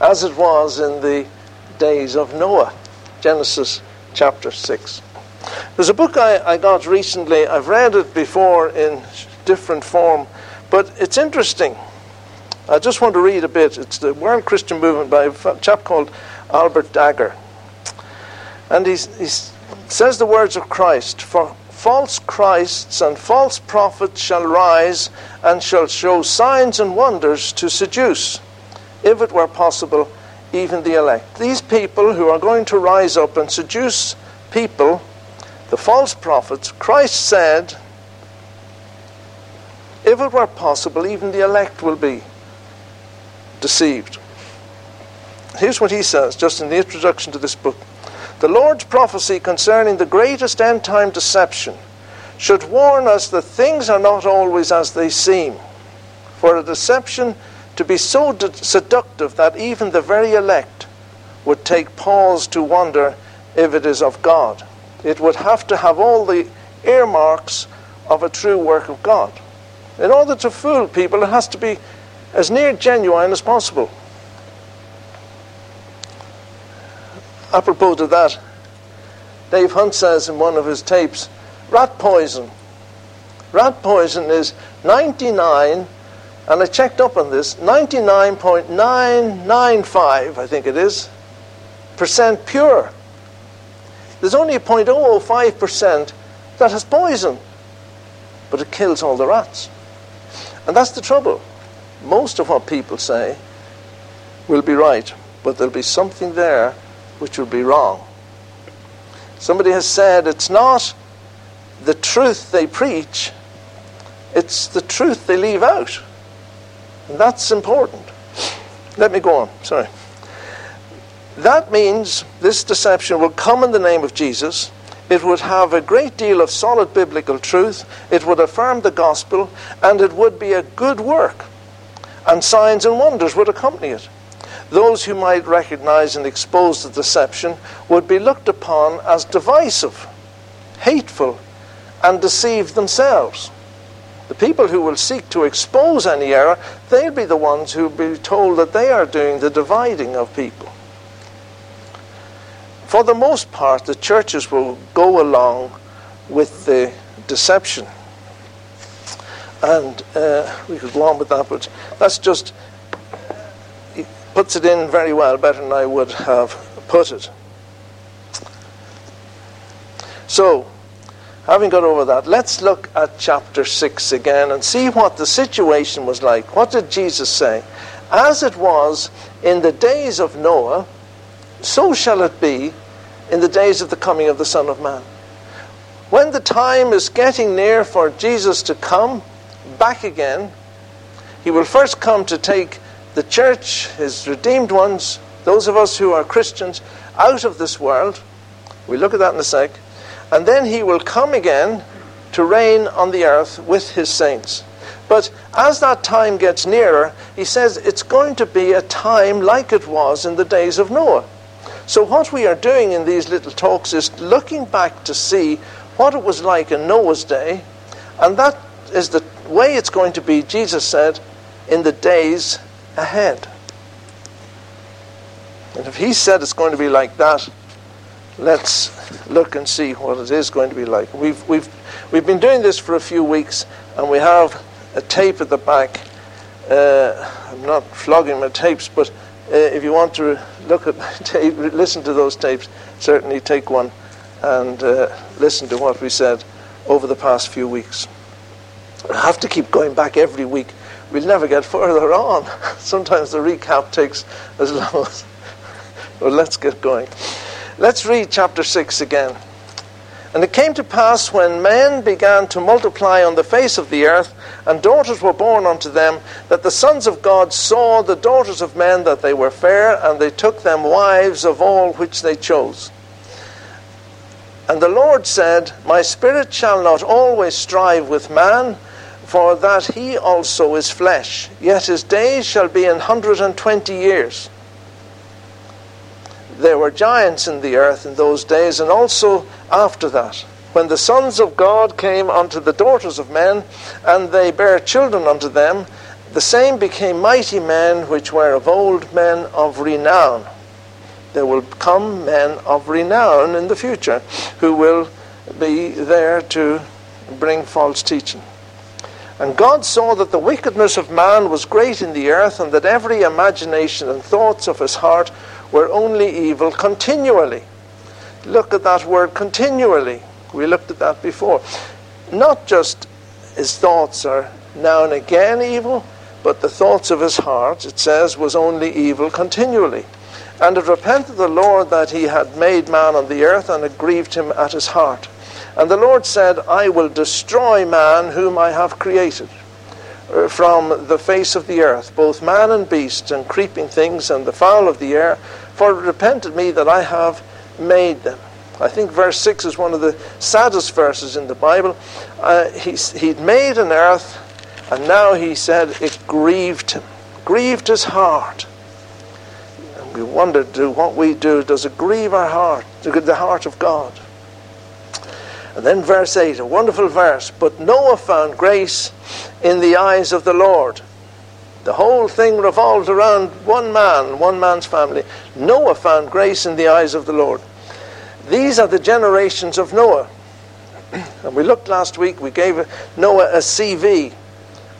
as it was in the days of Noah. Genesis chapter 6. There's a book I, I got recently. I've read it before in different form, but it's interesting. I just want to read a bit. It's the World Christian Movement by a chap called Albert Dager. And he says the words of Christ For false Christs and false prophets shall rise and shall show signs and wonders to seduce, if it were possible, even the elect. These people who are going to rise up and seduce people, the false prophets, Christ said, if it were possible, even the elect will be deceived. Here's what he says, just in the introduction to this book. The Lord's prophecy concerning the greatest end time deception should warn us that things are not always as they seem. For a deception to be so seductive that even the very elect would take pause to wonder if it is of God. It would have to have all the earmarks of a true work of God. In order to fool people, it has to be as near genuine as possible. Apropos to that, Dave Hunt says in one of his tapes rat poison. Rat poison is 99, and I checked up on this 99.995, I think it is, percent pure. There's only 0.005% that has poison, but it kills all the rats. And that's the trouble. Most of what people say will be right, but there'll be something there which will be wrong. Somebody has said it's not the truth they preach, it's the truth they leave out. That's important. Let me go on. Sorry. That means this deception will come in the name of Jesus. It would have a great deal of solid biblical truth. It would affirm the gospel, and it would be a good work. And signs and wonders would accompany it those who might recognize and expose the deception would be looked upon as divisive, hateful, and deceive themselves. The people who will seek to expose any error, they'll be the ones who'll be told that they are doing the dividing of people. For the most part, the churches will go along with the deception. And uh, we could go on with that, but that's just puts it in very well, better than I would have put it. So, having got over that, let's look at chapter 6 again and see what the situation was like. What did Jesus say? As it was in the days of Noah, so shall it be in the days of the coming of the Son of Man. When the time is getting near for Jesus to come back again, he will first come to take the church, his redeemed ones, those of us who are Christians, out of this world. We look at that in a sec. And then he will come again to reign on the earth with his saints. But as that time gets nearer, he says it's going to be a time like it was in the days of Noah. So, what we are doing in these little talks is looking back to see what it was like in Noah's day, and that is the way it's going to be, Jesus said, in the days ahead. And if he said it's going to be like that, let's look and see what it is going to be like. We've, we've, we've been doing this for a few weeks, and we have a tape at the back. Uh, I'm not flogging my tapes, but uh, if you want to look at tape, listen to those tapes, certainly take one and uh, listen to what we said over the past few weeks. I have to keep going back every week we'll never get further on. Sometimes the recap takes as long as. Well, let's get going. Let's read chapter 6 again. And it came to pass when men began to multiply on the face of the earth, and daughters were born unto them, that the sons of God saw the daughters of men that they were fair, and they took them wives of all which they chose. And the Lord said, My spirit shall not always strive with man for that he also is flesh, yet his days shall be an hundred and twenty years. There were giants in the earth in those days, and also after that, when the sons of God came unto the daughters of men, and they bare children unto them, The same became mighty men which were of old men of renown. There will come men of renown in the future who will be there to bring false teaching. And God saw that the wickedness of man was great in the earth, and that every imagination and thoughts of his heart were only evil continually. Look at that word continually. We looked at that before. Not just his thoughts are now and again evil, but the thoughts of his heart, it says, was only evil continually. And it repented the Lord that he had made man on the earth, and it grieved him at his heart. And the Lord said, I will destroy man whom I have created uh, from the face of the earth, both man and beast, and creeping things, and the fowl of the air, for it repented me that I have made them. I think verse 6 is one of the saddest verses in the Bible. Uh, he'd made an earth, and now he said it grieved him, grieved his heart. And we wonder, do what we do, does it grieve our heart, the heart of God? And then verse 8, a wonderful verse. But Noah found grace in the eyes of the Lord. The whole thing revolved around one man, one man's family. Noah found grace in the eyes of the Lord. These are the generations of Noah. And we looked last week, we gave Noah a CV,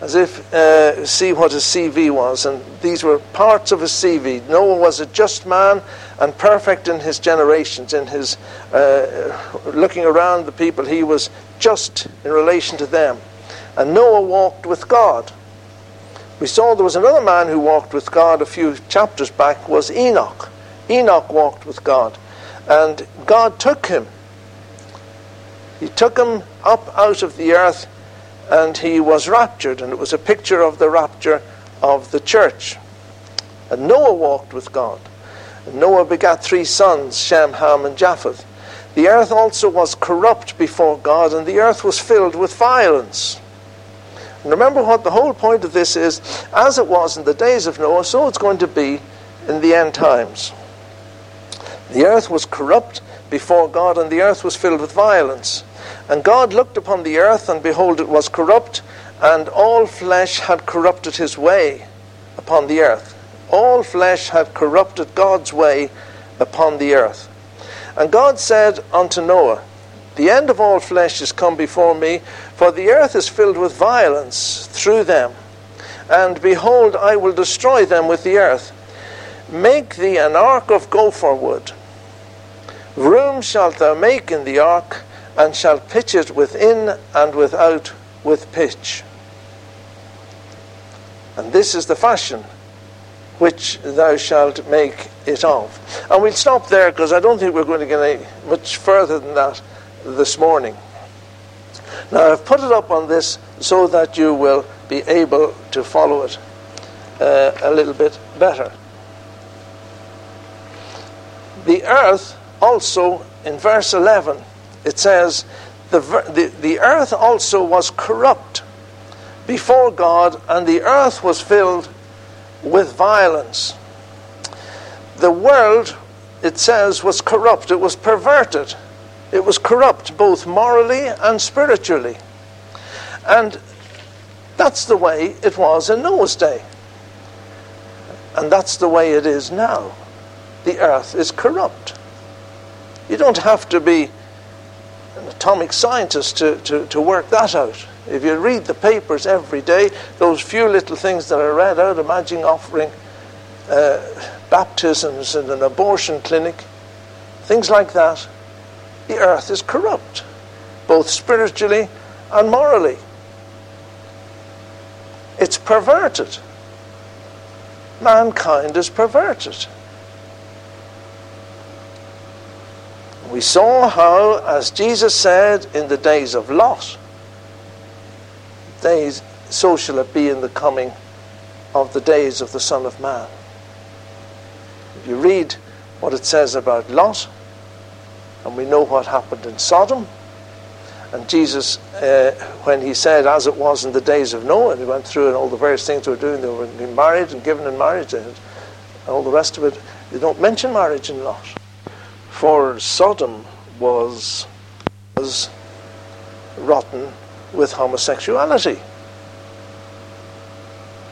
as if uh, see what a CV was. And these were parts of a CV. Noah was a just man and perfect in his generations, in his uh, looking around the people, he was just in relation to them. And Noah walked with God. We saw there was another man who walked with God a few chapters back was Enoch. Enoch walked with God. And God took him. He took him up out of the earth and he was raptured. And it was a picture of the rapture of the church. And Noah walked with God. And Noah begat three sons, Shem, Ham, and Japheth. The earth also was corrupt before God, and the earth was filled with violence. And remember what the whole point of this is as it was in the days of Noah, so it's going to be in the end times. The earth was corrupt before God, and the earth was filled with violence. And God looked upon the earth, and behold, it was corrupt, and all flesh had corrupted his way upon the earth all flesh had corrupted God's way upon the earth. And God said unto Noah, The end of all flesh is come before me, for the earth is filled with violence through them. And behold, I will destroy them with the earth. Make thee an ark of gopher wood. Room shalt thou make in the ark, and shalt pitch it within and without with pitch. And this is the fashion which thou shalt make it of. And we'll stop there because I don't think we're going to get any much further than that this morning. Now, I've put it up on this so that you will be able to follow it uh, a little bit better. The earth also, in verse 11, it says, the, the, the earth also was corrupt before God, and the earth was filled with violence. The world, it says, was corrupt, it was perverted, it was corrupt both morally and spiritually. And that's the way it was in Noah's day. And that's the way it is now. The earth is corrupt. You don't have to be an atomic scientist to, to, to work that out. If you read the papers every day, those few little things that are read out, imagine offering uh, baptisms in an abortion clinic, things like that, the earth is corrupt, both spiritually and morally. It's perverted. Mankind is perverted. We saw how, as Jesus said in the days of Lot, days, so shall it be in the coming of the days of the Son of Man. If you read what it says about Lot, and we know what happened in Sodom, and Jesus, uh, when he said, as it was in the days of Noah, and he went through and all the various things they were doing, they were being married and given in marriage, and all the rest of it, they don't mention marriage in Lot. For Sodom was, was rotten with homosexuality.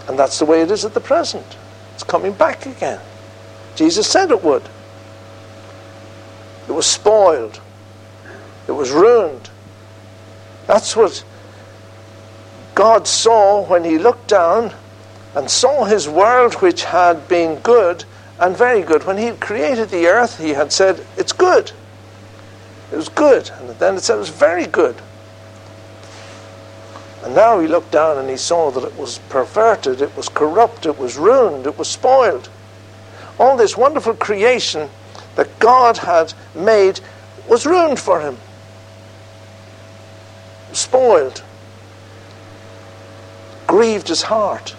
And that's the way it is at the present. It's coming back again. Jesus said it would. It was spoiled. It was ruined. That's what God saw when he looked down and saw his world, which had been good and very good. When he created the earth, he had said, It's good. It was good. And then it said it was very good. And now he looked down and he saw that it was perverted, it was corrupt, it was ruined, it was spoiled. All this wonderful creation that God had made was ruined for him, spoiled, grieved his heart.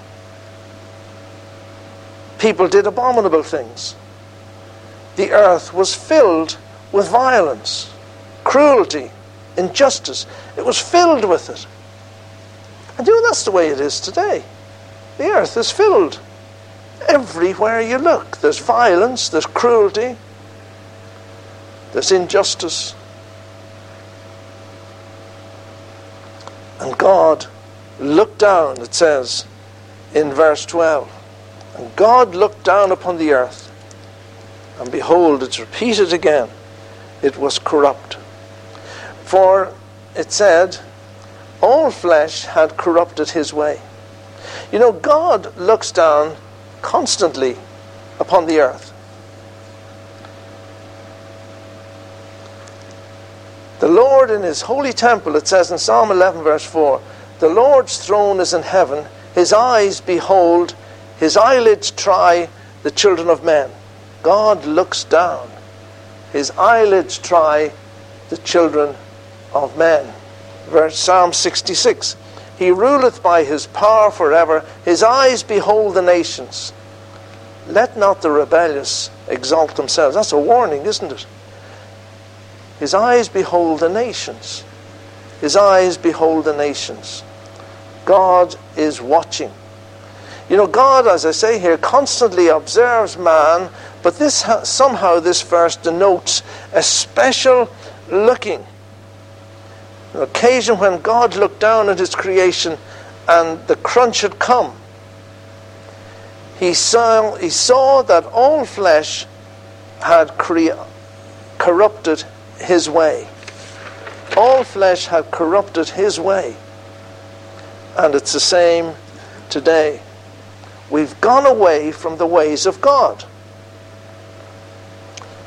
People did abominable things. The earth was filled with violence, cruelty, injustice. It was filled with it. And you know, that's the way it is today. The earth is filled. Everywhere you look, there's violence, there's cruelty, there's injustice. And God looked down, it says in verse 12. And God looked down upon the earth, and behold, it's repeated again, it was corrupt. For it said, all flesh had corrupted his way. You know, God looks down constantly upon the earth. The Lord in his holy temple, it says in Psalm 11, verse 4, the Lord's throne is in heaven, his eyes behold, his eyelids try the children of men. God looks down, his eyelids try the children of men verse Psalm 66. He ruleth by his power forever. His eyes behold the nations. Let not the rebellious exalt themselves. That's a warning, isn't it? His eyes behold the nations. His eyes behold the nations. God is watching. You know, God, as I say here, constantly observes man, but this somehow this verse denotes a special looking an occasion when God looked down at his creation and the crunch had come. He saw, he saw that all flesh had cre- corrupted his way. All flesh have corrupted his way. And it's the same today. We've gone away from the ways of God.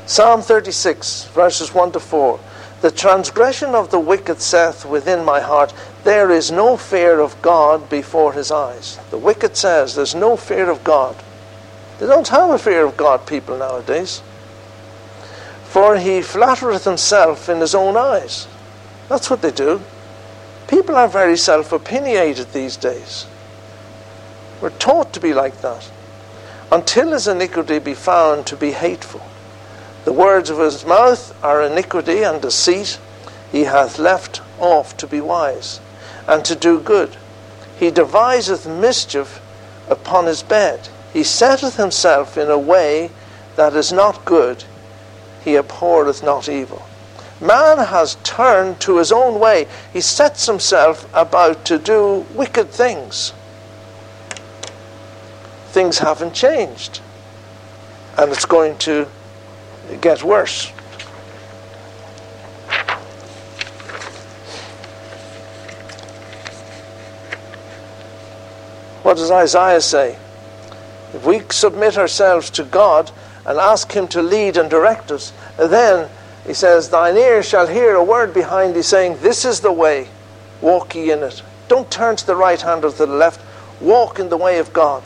Psalm 36, verses 1 to 4. The transgression of the wicked saith within my heart, There is no fear of God before his eyes. The wicked says, There's no fear of God. They don't have a fear of God, people nowadays. For he flattereth himself in his own eyes. That's what they do. People are very self opinionated these days. We're taught to be like that. Until his iniquity be found to be hateful. The words of his mouth are iniquity and deceit. He hath left off to be wise and to do good. He deviseth mischief upon his bed. He setteth himself in a way that is not good. He abhorreth not evil. Man has turned to his own way. He sets himself about to do wicked things. Things haven't changed. And it's going to get worse. What does Isaiah say? If we submit ourselves to God and ask Him to lead and direct us, then he says, Thine ear shall hear a word behind thee saying, This is the way, walk ye in it. Don't turn to the right hand or to the left, walk in the way of God.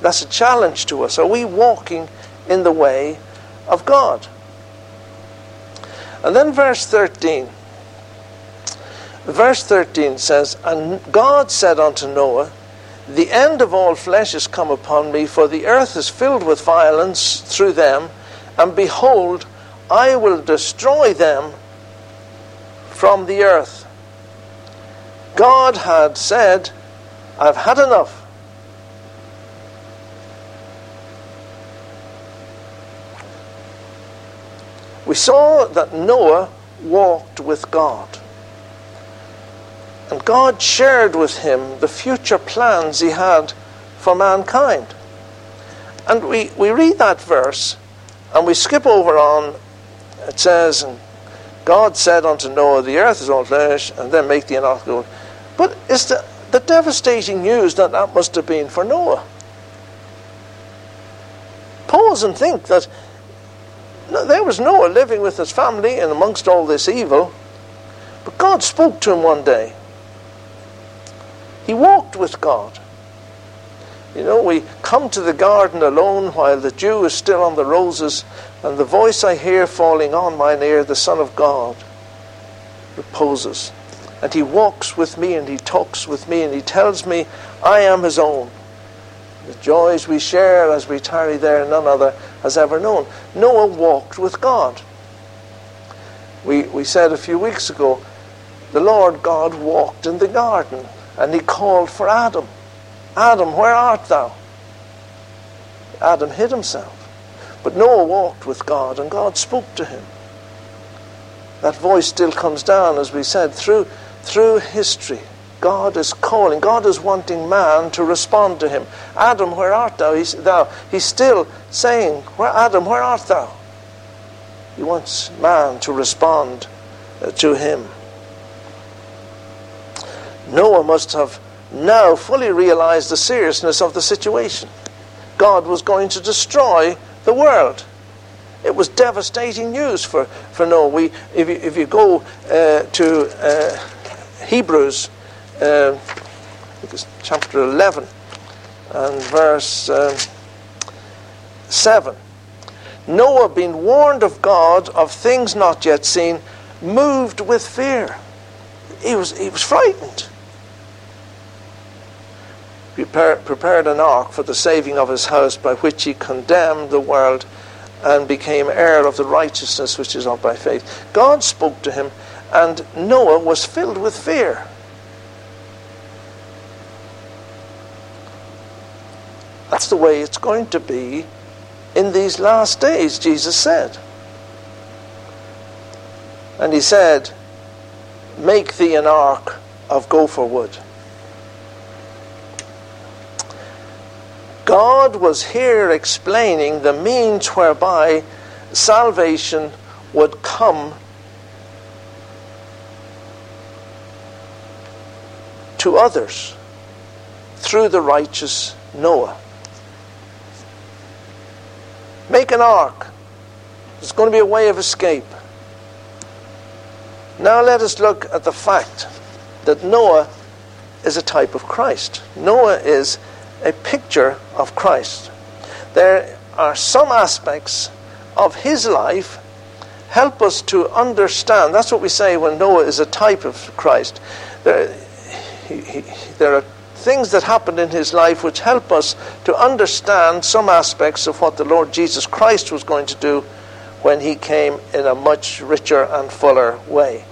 That's a challenge to us. Are we walking in the way of God. And then verse 13. Verse 13 says, And God said unto Noah, The end of all flesh is come upon me, for the earth is filled with violence through them, and behold, I will destroy them from the earth. God had said, I've had enough. We saw that Noah walked with God. And God shared with him the future plans he had for mankind. And we, we read that verse and we skip over on, it says, and God said unto Noah, The earth is all flesh, and then make the ark. But it's the, the devastating news that that must have been for Noah. Pause and think that there was Noah living with his family and amongst all this evil, but God spoke to him one day. He walked with God. You know, we come to the garden alone while the dew is still on the roses, and the voice I hear falling on mine ear, the Son of God, reposes. And he walks with me and he talks with me and he tells me I am his own. The joys we share as we tarry there, none other has ever known. Noah walked with God. We, we said a few weeks ago, the Lord God walked in the garden and he called for Adam. Adam, where art thou? Adam hid himself. But Noah walked with God, and God spoke to him. That voice still comes down, as we said, through, through history. God is calling. God is wanting man to respond to him. Adam, where art thou? He's, thou? He's still saying, where, Adam, where art thou? He wants man to respond uh, to him. Noah must have now fully realized the seriousness of the situation. God was going to destroy the world. It was devastating news for, for Noah. We, if, you, if you go uh, to uh, Hebrews, uh, chapter 11 and verse um, 7, Noah, being warned of God of things not yet seen, moved with fear. He was, he was frightened prepared an ark for the saving of his house, by which he condemned the world and became heir of the righteousness which is of by faith. God spoke to him, and Noah was filled with fear. That's the way it's going to be in these last days, Jesus said. And he said, Make thee an ark of gopher wood. God was here explaining the means whereby salvation would come to others through the righteous Noah. Make an ark. There's going to be a way of escape. Now let us look at the fact that Noah is a type of Christ. Noah is a picture of Christ. There are some aspects of his life help us to understand. That's what we say when Noah is a type of Christ. There, he, he, there are things that happened in his life which help us to understand some aspects of what the Lord Jesus Christ was going to do when he came in a much richer and fuller way.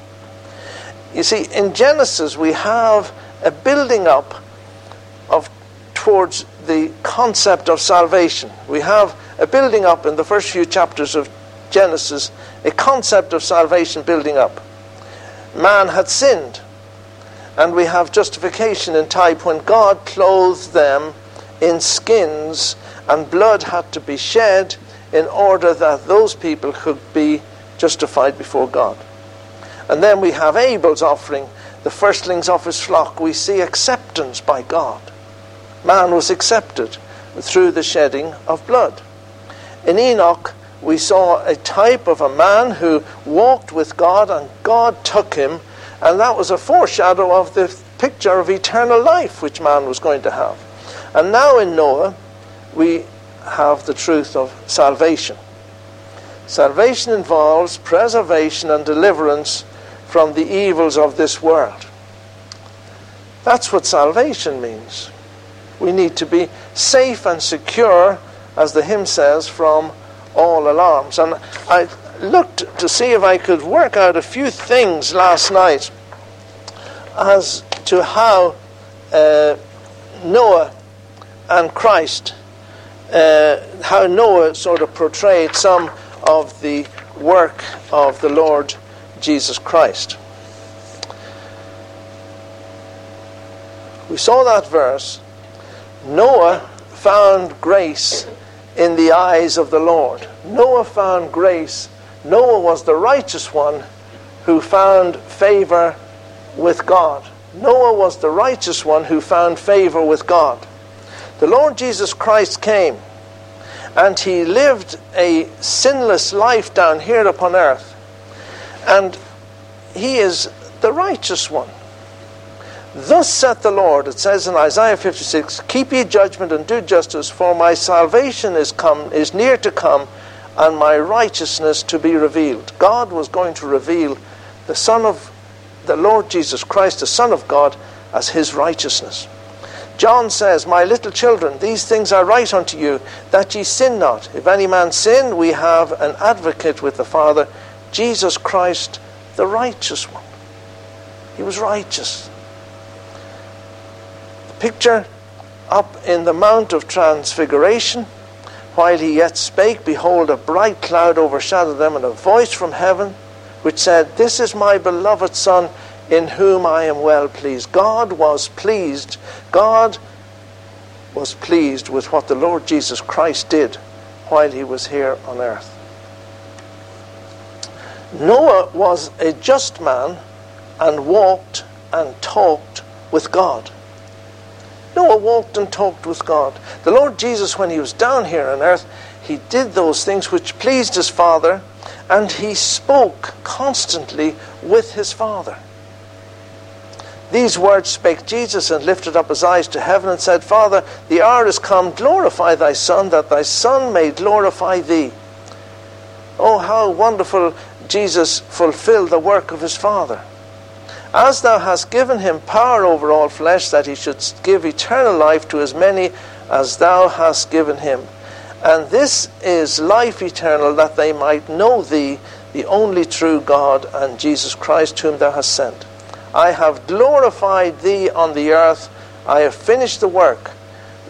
You see, in Genesis, we have a building up towards the concept of salvation. We have a building up in the first few chapters of Genesis, a concept of salvation building up. Man had sinned, and we have justification in type when God clothed them in skins, and blood had to be shed in order that those people could be justified before God. And then we have Abel's offering, the firstlings of his flock. We see acceptance by God man was accepted through the shedding of blood. In Enoch, we saw a type of a man who walked with God and God took him, and that was a foreshadow of the picture of eternal life which man was going to have. And now in Noah, we have the truth of salvation. Salvation involves preservation and deliverance from the evils of this world. That's what salvation means. We need to be safe and secure, as the hymn says, from all alarms. And I looked to see if I could work out a few things last night as to how uh, Noah and Christ, uh, how Noah sort of portrayed some of the work of the Lord Jesus Christ. We saw that verse Noah found grace in the eyes of the Lord. Noah found grace. Noah was the righteous one who found favor with God. Noah was the righteous one who found favor with God. The Lord Jesus Christ came and he lived a sinless life down here upon earth. And he is the righteous one. Thus saith the Lord, it says in Isaiah 56, Keep ye judgment and do justice, for my salvation is come is near to come, and my righteousness to be revealed. God was going to reveal the Son of the Lord Jesus Christ, the Son of God, as his righteousness. John says, My little children, these things I write unto you, that ye sin not. If any man sin, we have an advocate with the Father, Jesus Christ, the righteous one. He was righteous. Picture up in the Mount of Transfiguration, while he yet spake, behold, a bright cloud overshadowed them, and a voice from heaven which said, This is my beloved Son, in whom I am well pleased. God was pleased. God was pleased with what the Lord Jesus Christ did while he was here on earth. Noah was a just man and walked and talked with God. Noah walked and talked with God. The Lord Jesus, when he was down here on earth, he did those things which pleased his Father and he spoke constantly with his Father. These words spake Jesus and lifted up his eyes to heaven and said, Father, the hour is come, glorify thy Son, that thy Son may glorify thee. Oh, how wonderful Jesus fulfilled the work of his Father. As thou hast given him power over all flesh, that he should give eternal life to as many as thou hast given him. And this is life eternal, that they might know thee, the only true God, and Jesus Christ, whom thou hast sent. I have glorified thee on the earth. I have finished the work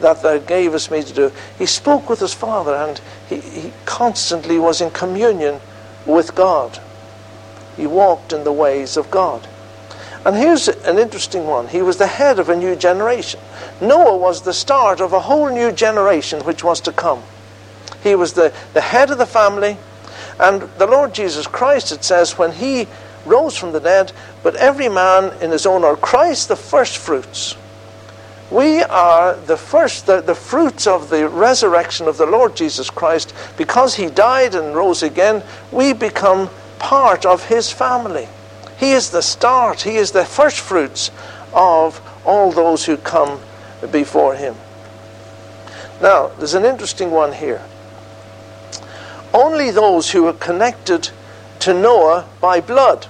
that thou gavest me to do. He spoke with his Father, and he, he constantly was in communion with God. He walked in the ways of God. And here's an interesting one. He was the head of a new generation. Noah was the start of a whole new generation which was to come. He was the, the head of the family. And the Lord Jesus Christ, it says, when he rose from the dead, but every man in his own order, Christ the first fruits. We are the first, the, the fruits of the resurrection of the Lord Jesus Christ. Because he died and rose again, we become part of his family. He is the start, he is the first fruits of all those who come before him. Now, there's an interesting one here only those who were connected to Noah by blood.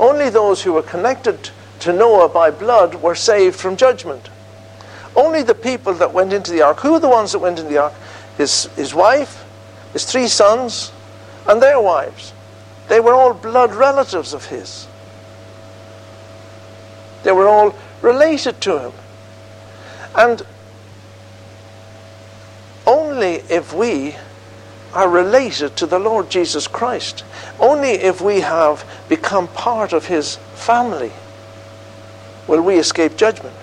Only those who were connected to Noah by blood were saved from judgment. Only the people that went into the ark. Who are the ones that went into the ark? His, his wife, his three sons, and their wives. They were all blood relatives of his. They were all related to him. And only if we are related to the Lord Jesus Christ. Only if we have become part of his family will we escape judgment.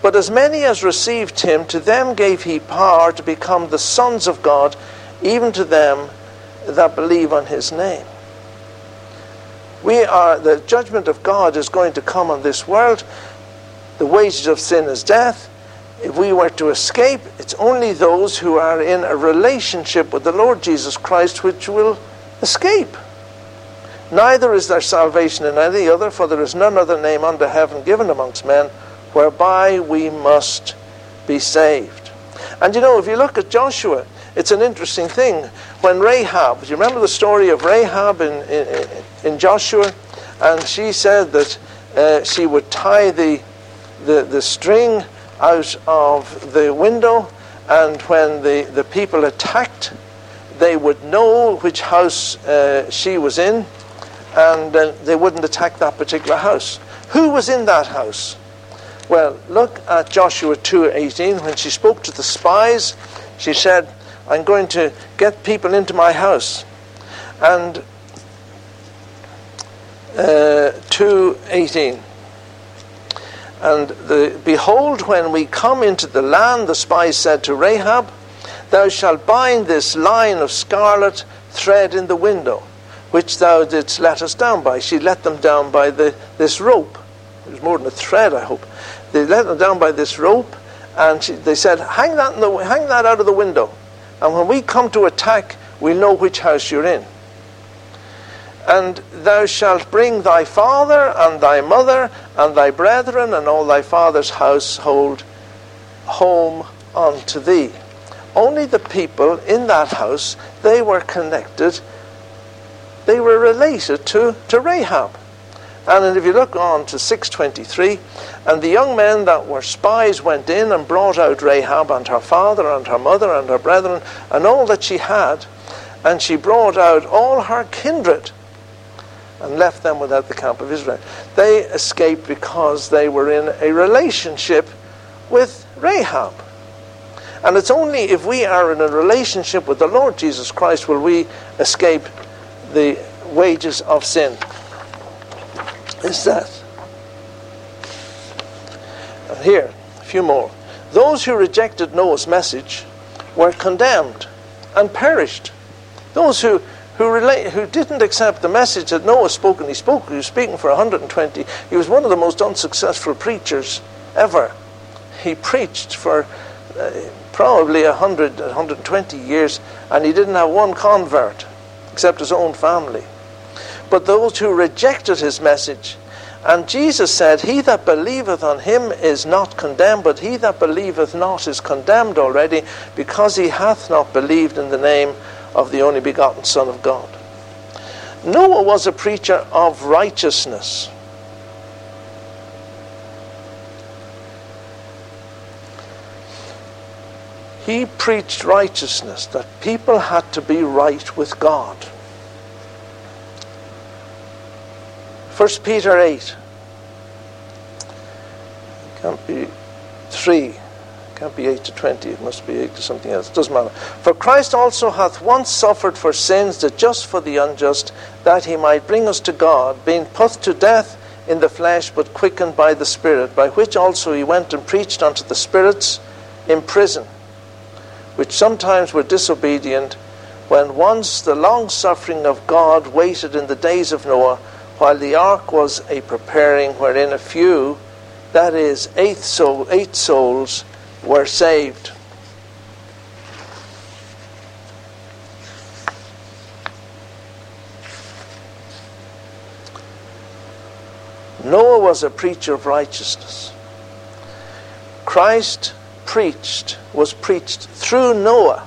But as many as received him, to them gave he power to become the sons of God, even to them that believe on his name. We are, the judgment of God is going to come on this world. The wages of sin is death if we were to escape, it's only those who are in a relationship with the Lord Jesus Christ which will escape. Neither is there salvation in any other, for there is none other name under heaven given amongst men whereby we must be saved. And you know, if you look at Joshua, it's an interesting thing. When Rahab, do you remember the story of Rahab in, in, in Joshua? And she said that uh, she would tie the, the, the string out of the window, and when the, the people attacked, they would know which house uh, she was in, and uh, they wouldn't attack that particular house. Who was in that house? Well, look at Joshua 2:18 when she spoke to the spies, she said, "I'm going to get people into my house." And uh, 2:18 And the, behold, when we come into the land, the spies said to Rahab, Thou shalt bind this line of scarlet thread in the window, which thou didst let us down by. She let them down by the, this rope. It was more than a thread, I hope. They let them down by this rope, and she, they said, hang that, the, hang that out of the window. And when we come to attack, we'll know which house you're in. And thou shalt bring thy father and thy mother and thy brethren and all thy father's household home unto thee. Only the people in that house, they were connected, they were related to, to Rahab. And if you look on to 623, and the young men that were spies went in and brought out Rahab and her father and her mother and her brethren and all that she had, and she brought out all her kindred and left them without the camp of Israel. They escaped because they were in a relationship with Rahab. And it's only if we are in a relationship with the Lord Jesus Christ will we escape the wages of sin. Is that? Here, a few more. Those who rejected Noah's message were condemned and perished. Those who who, relate, who didn't accept the message that Noah spoke, and he spoke, he was speaking for 120. He was one of the most unsuccessful preachers ever. He preached for uh, probably 100, 120 years, and he didn't have one convert except his own family. But those who rejected his message, and Jesus said, He that believeth on him is not condemned, but he that believeth not is condemned already, because he hath not believed in the name of the only begotten Son of God. Noah was a preacher of righteousness. He preached righteousness, that people had to be right with God. 1 Peter 8. Can't be 3 can't be 8 to 20, it must be 8 to something else. It doesn't matter. For Christ also hath once suffered for sins, the just for the unjust, that he might bring us to God, being put to death in the flesh, but quickened by the Spirit, by which also he went and preached unto the spirits in prison, which sometimes were disobedient, when once the long suffering of God waited in the days of Noah, while the ark was a preparing, wherein a few, that is, eight, soul, eight souls, were saved. Noah was a preacher of righteousness. Christ preached, was preached through Noah.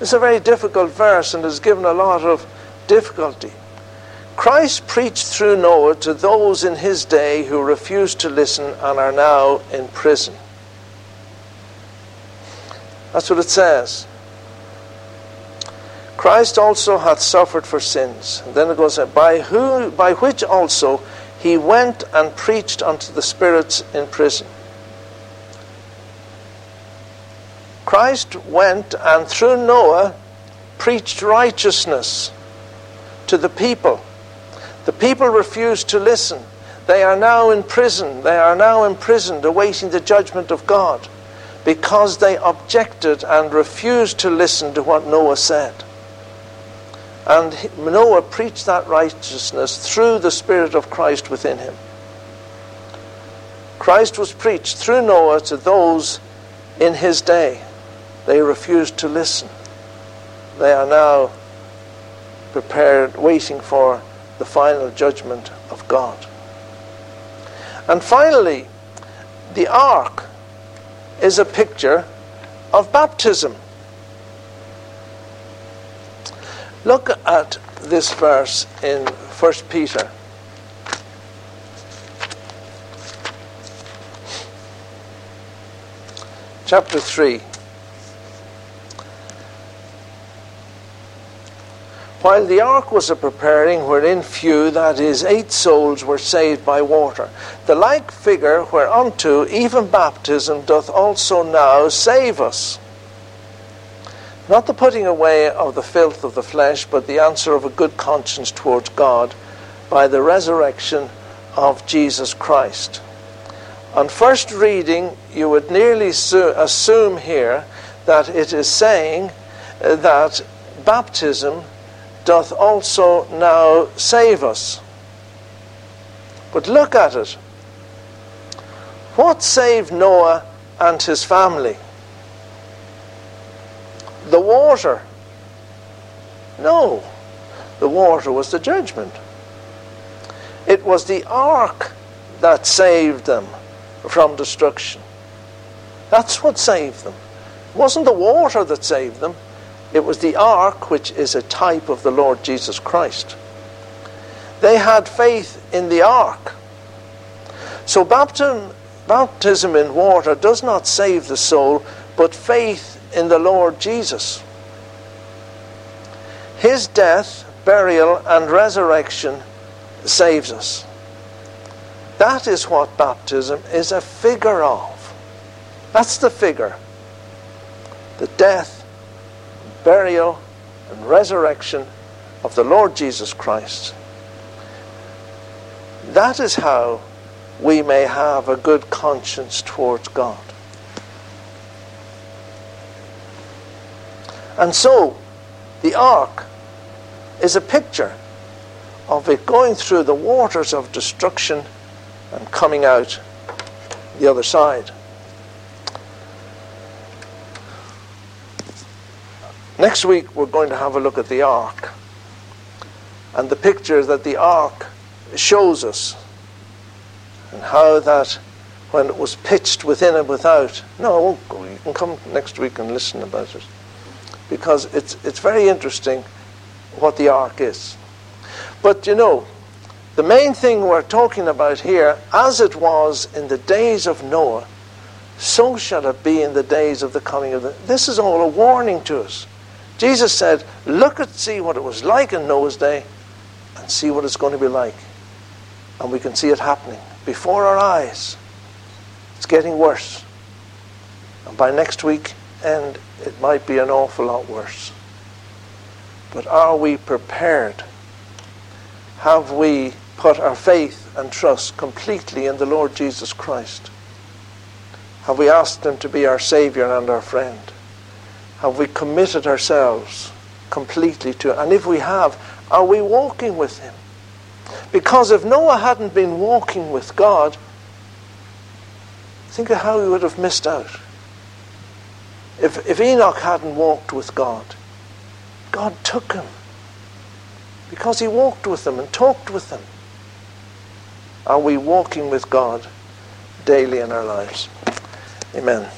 It's a very difficult verse and has given a lot of difficulty. Christ preached through Noah to those in his day who refused to listen and are now in prison. That's what it says. Christ also hath suffered for sins. And then it goes, by, who, by which also he went and preached unto the spirits in prison. Christ went and through Noah preached righteousness to the people. The people refused to listen. They are now in prison. They are now imprisoned, awaiting the judgment of God because they objected and refused to listen to what Noah said. And Noah preached that righteousness through the Spirit of Christ within him. Christ was preached through Noah to those in his day. They refused to listen. They are now prepared, waiting for the final judgment of God. And finally, the ark is a picture of baptism. Look at this verse in 1 Peter. Chapter 3. While the ark was a preparing, wherein few, that is, eight souls, were saved by water, the like figure whereunto even baptism doth also now save us. Not the putting away of the filth of the flesh, but the answer of a good conscience towards God by the resurrection of Jesus Christ. On first reading, you would nearly assume here that it is saying uh, that baptism doth also now save us. But look at it. What saved Noah and his family? The water. No, the water was the judgment. It was the ark that saved them from destruction. That's what saved them. It wasn't the water that saved them, it was the ark, which is a type of the Lord Jesus Christ. They had faith in the ark. So baptism, baptism in water does not save the soul, but faith in the Lord Jesus. His death, burial, and resurrection saves us. That is what baptism is a figure of. That's the figure. The death, burial, and resurrection of the Lord Jesus Christ. That is how we may have a good conscience towards God. And so, the ark is a picture of it going through the waters of destruction and coming out the other side. Next week, we're going to have a look at the ark and the picture that the ark shows us and how that when it was pitched within and without. No, I won't go. You can come next week and listen about it because it's, it's very interesting what the ark is. But you know, the main thing we're talking about here, as it was in the days of Noah, so shall it be in the days of the coming of the. This is all a warning to us. Jesus said, Look and see what it was like in Noah's day and see what it's going to be like. And we can see it happening before our eyes. It's getting worse. And by next week end, it might be an awful lot worse. But are we prepared? Have we put our faith and trust completely in the Lord Jesus Christ? Have we asked Him to be our Saviour and our friend? Have we committed ourselves completely to it? And if we have, are we walking with Him? Because if Noah hadn't been walking with God, think of how he would have missed out. If, if Enoch hadn't walked with God, God took him because he walked with them and talked with them. Are we walking with God daily in our lives? Amen.